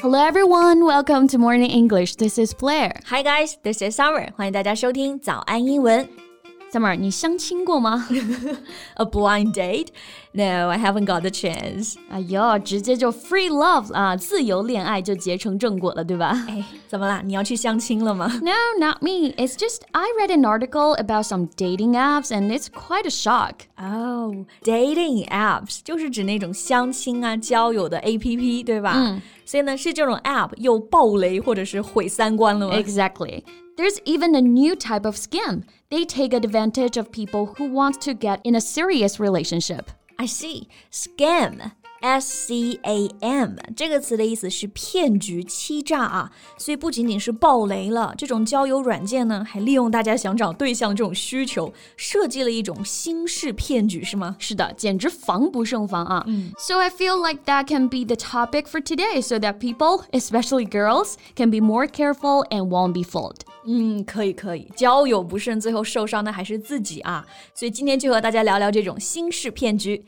Hello everyone, welcome to Morning English. This is Blair. Hi guys, this is Summer. 欢迎大家收听早安英文。Summer，你相亲过吗？A blind date? No, I haven't got the chance. 哎呦，直接就 free love 啊，自由恋爱就结成正果了，对吧？哎，怎么啦？你要去相亲了吗？No, not me. It's just I read an article about some dating apps and it's quite a shock. Oh, dating apps 就是指那种相亲啊、交友的 APP，对吧？嗯。 所以呢，是这种 app 又爆雷或者是毁三观了吗？Exactly. There's even a new type of scam. They take advantage of people who want to get in a serious relationship. I see. Scam S C A M 这个词的意思是骗局、欺诈啊，所以不仅仅是爆雷了，这种交友软件呢，还利用大家想找对象这种需求，设计了一种新式骗局，是吗？是的，简直防不胜防啊。嗯，So I feel like that can be the topic for today, so that people, especially girls, can be more careful and won't be fooled. 嗯，可以可以，交友不慎，最后受伤的还是自己啊。所以今天就和大家聊聊这种新式骗局。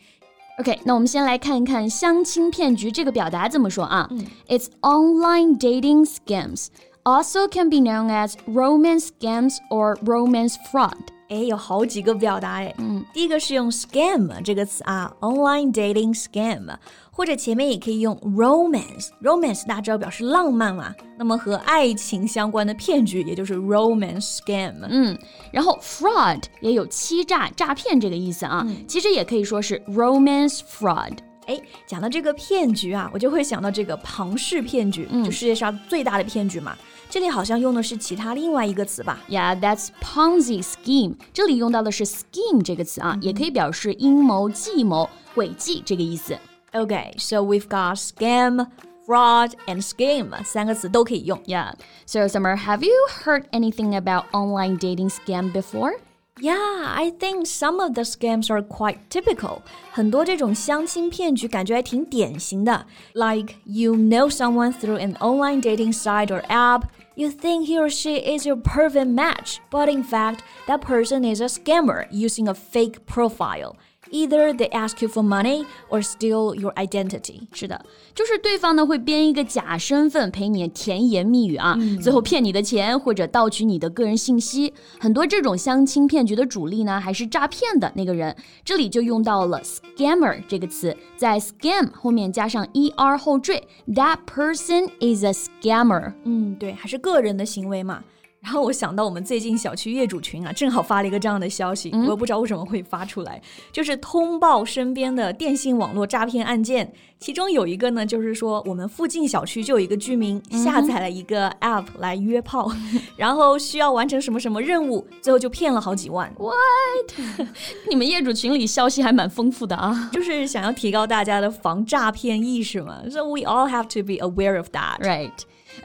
OK，那我们先来看一看相亲骗局这个表达怎么说啊、嗯、？It's online dating scams, also can be known as romance scams or romance fraud. 哎，有好几个表达哎。嗯，第一个是用 scam 这个词啊，online dating scam，或者前面也可以用 romance。romance 大家知道表示浪漫嘛，那么和爱情相关的骗局也就是 romance scam。嗯，然后 fraud 也有欺诈、诈骗这个意思啊，其实也可以说是 romance fraud。哎，讲到这个骗局啊，我就会想到这个庞氏骗局，就世界上最大的骗局嘛。这里好像用的是其他另外一个词吧？Yeah, that's Ponzi scheme。这里用到的是 scheme 这个词啊，也可以表示阴谋、计谋、诡计这个意思。Okay, so we've got scam. Fraud and scheme 三个词都可以用。Yeah. So, Summer, have you heard anything about online dating scam before? Yeah, I think some of the scams are quite typical. 很多这种相亲骗局感觉还挺典型的。Like you know someone through an online dating site or app. You think he or she is your perfect match, but in fact, that person is a scammer using a fake profile. Either they ask you for money or steal your identity。是的，就是对方呢会编一个假身份陪你甜言蜜语啊，嗯、最后骗你的钱或者盗取你的个人信息。很多这种相亲骗局的主力呢还是诈骗的那个人，这里就用到了 scammer 这个词，在 scam 后面加上 er 后缀，that person is a scammer。嗯，对，还是个人的行为嘛。然后我想到我们最近小区业主群啊，正好发了一个这样的消息，我也不知道为什么会发出来，就是通报身边的电信网络诈骗案件。其中有一个呢，就是说我们附近小区就有一个居民下载了一个 app 来约炮，然后需要完成什么什么任务，最后就骗了好几万。What？你们业主群里消息还蛮丰富的啊，就是想要提高大家的防诈骗意识嘛。So we all have to be aware of that, right?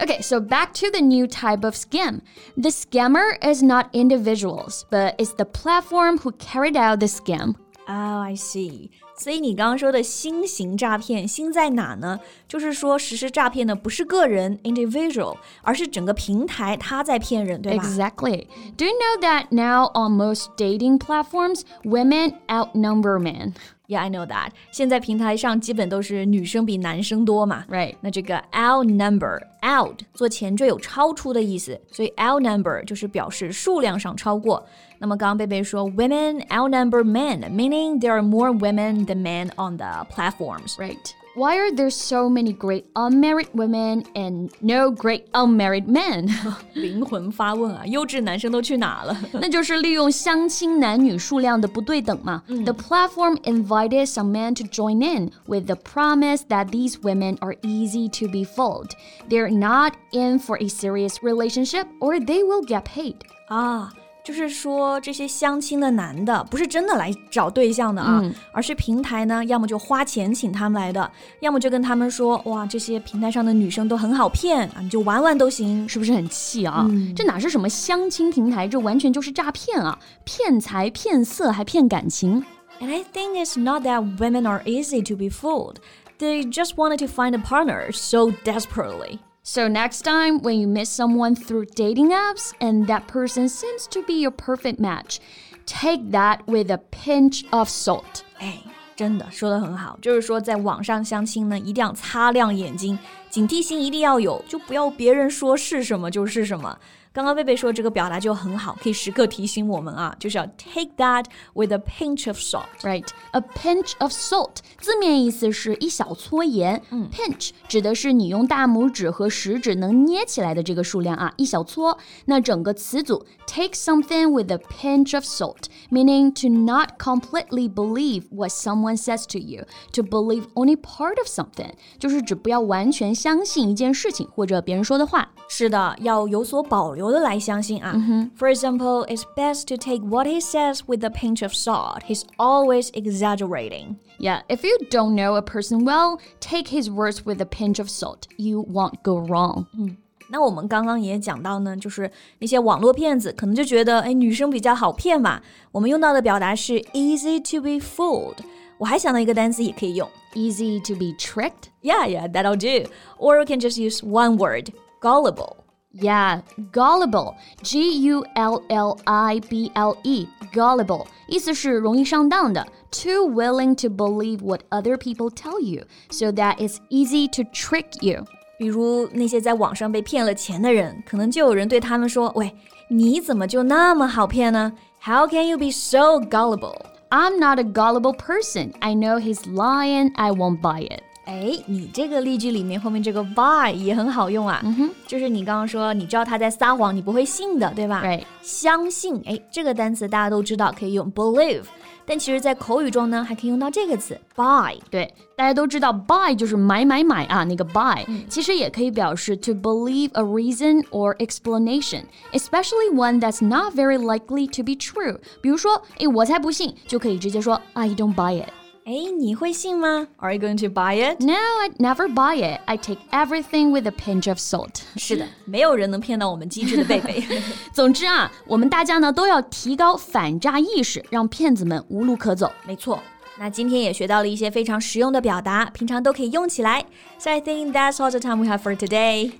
Okay, so back to the new type of scam. The scammer is not individuals, but it's the platform who carried out the scam. Oh, I see. 所以你刚刚说的新型诈骗，新在哪呢？就是说实施诈骗的不是个人 individual，而是整个平台它在骗人，对吧？Exactly. Do you know that now on most dating platforms, women outnumber men? Yeah, I know that. 现在平台上基本都是女生比男生多嘛，Right？那这个 outnumber out 做前缀有超出的意思，所以 outnumber 就是表示数量上超过。那么刚刚贝贝说 women outnumber men，meaning there are more women than men on the platforms，Right？why are there so many great unmarried women and no great unmarried men？灵魂发问啊，优质男生都去哪了？那就是利用相亲男女数量的不对等嘛。嗯、the platform invited some men to join in with the promise that these women are easy to be fooled. They're not in for a serious relationship or they will get paid. 啊。 就是说，这些相亲的男的不是真的来找对象的啊，而是平台呢，要么就花钱请他们来的，要么就跟他们说，哇，这些平台上的女生都很好骗啊，你就玩玩都行，是不是很气啊？这哪是什么相亲平台，这完全就是诈骗啊！骗财骗色还骗感情。And I think it's not that women are easy to be fooled. They just wanted to find a partner so desperately. So next time when you meet someone through dating apps and that person seems to be your perfect match, take that with a pinch of salt. 哎， 真的说的很好，就是说在网上相亲呢，一定要擦亮眼睛，警惕心一定要有，就不要别人说是什么就是什么。 刚刚贝贝说这个表达就很好，可以时刻提醒我们啊，就是要 take that with a pinch of salt。Right，a pinch of salt 字面意思是一小撮盐，嗯，pinch 指的是你用大拇指和食指能捏起来的这个数量啊，一小撮。那整个词组 take something with a pinch of salt，meaning to not completely believe what someone says to you，to believe only part of something，就是指不要完全相信一件事情或者别人说的话。是的，要有所保留 的来相信啊。For example, it's best to take what he says with a pinch of salt. He's always exaggerating. Yeah, if you don't know a person well, take his words with a pinch of salt. You won't go wrong. 嗯，那我们刚刚也讲到呢，就是那些网络骗子可能就觉得，哎，女生比较好骗嘛。我们用到的表达是 easy to be fooled。我还想到一个单词也可以用，easy to be tricked. Yeah, yeah, that'll do. Or we can just use one word gullible. Yeah, gullible, G U L L I B L E, gullible，意思是容易上当的，too willing to believe what other people tell you, so that it's easy to trick you. 比如那些在网上被骗了钱的人，可能就有人对他们说：“喂，你怎么就那么好骗呢？How can you be so gullible? I'm not a gullible person. I know he's lying. I won't buy it. 哎，你这个例句里面后面这个 buy 也很好用啊，嗯哼，就是你刚刚说你知道他在撒谎，你不会信的，对吧？对，相信，哎，这个单词大家都知道可以用 believe。但其实，在口语中呢，还可以用到这个词 buy。对，大家都知道 buy 就是买买买啊，那个 buy，、嗯、其实也可以表示 to believe a reason or explanation, especially one that's not very likely to be true。比如说，哎，我才不信，就可以直接说 I don't buy it。哎，你会信吗？Are you going to buy it? No, I never buy it. I take everything with a pinch of salt. 是的，没有人能骗到我们机智的贝贝。总之啊，我们大家呢都要提高反诈意识，让骗子们无路可走。没错。那今天也学到了一些非常实用的表达，平常都可以用起来。So I think that's all the time we have for today.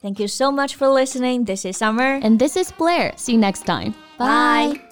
Thank you so much for listening. This is Summer. And this is Blair. See you next time. Bye.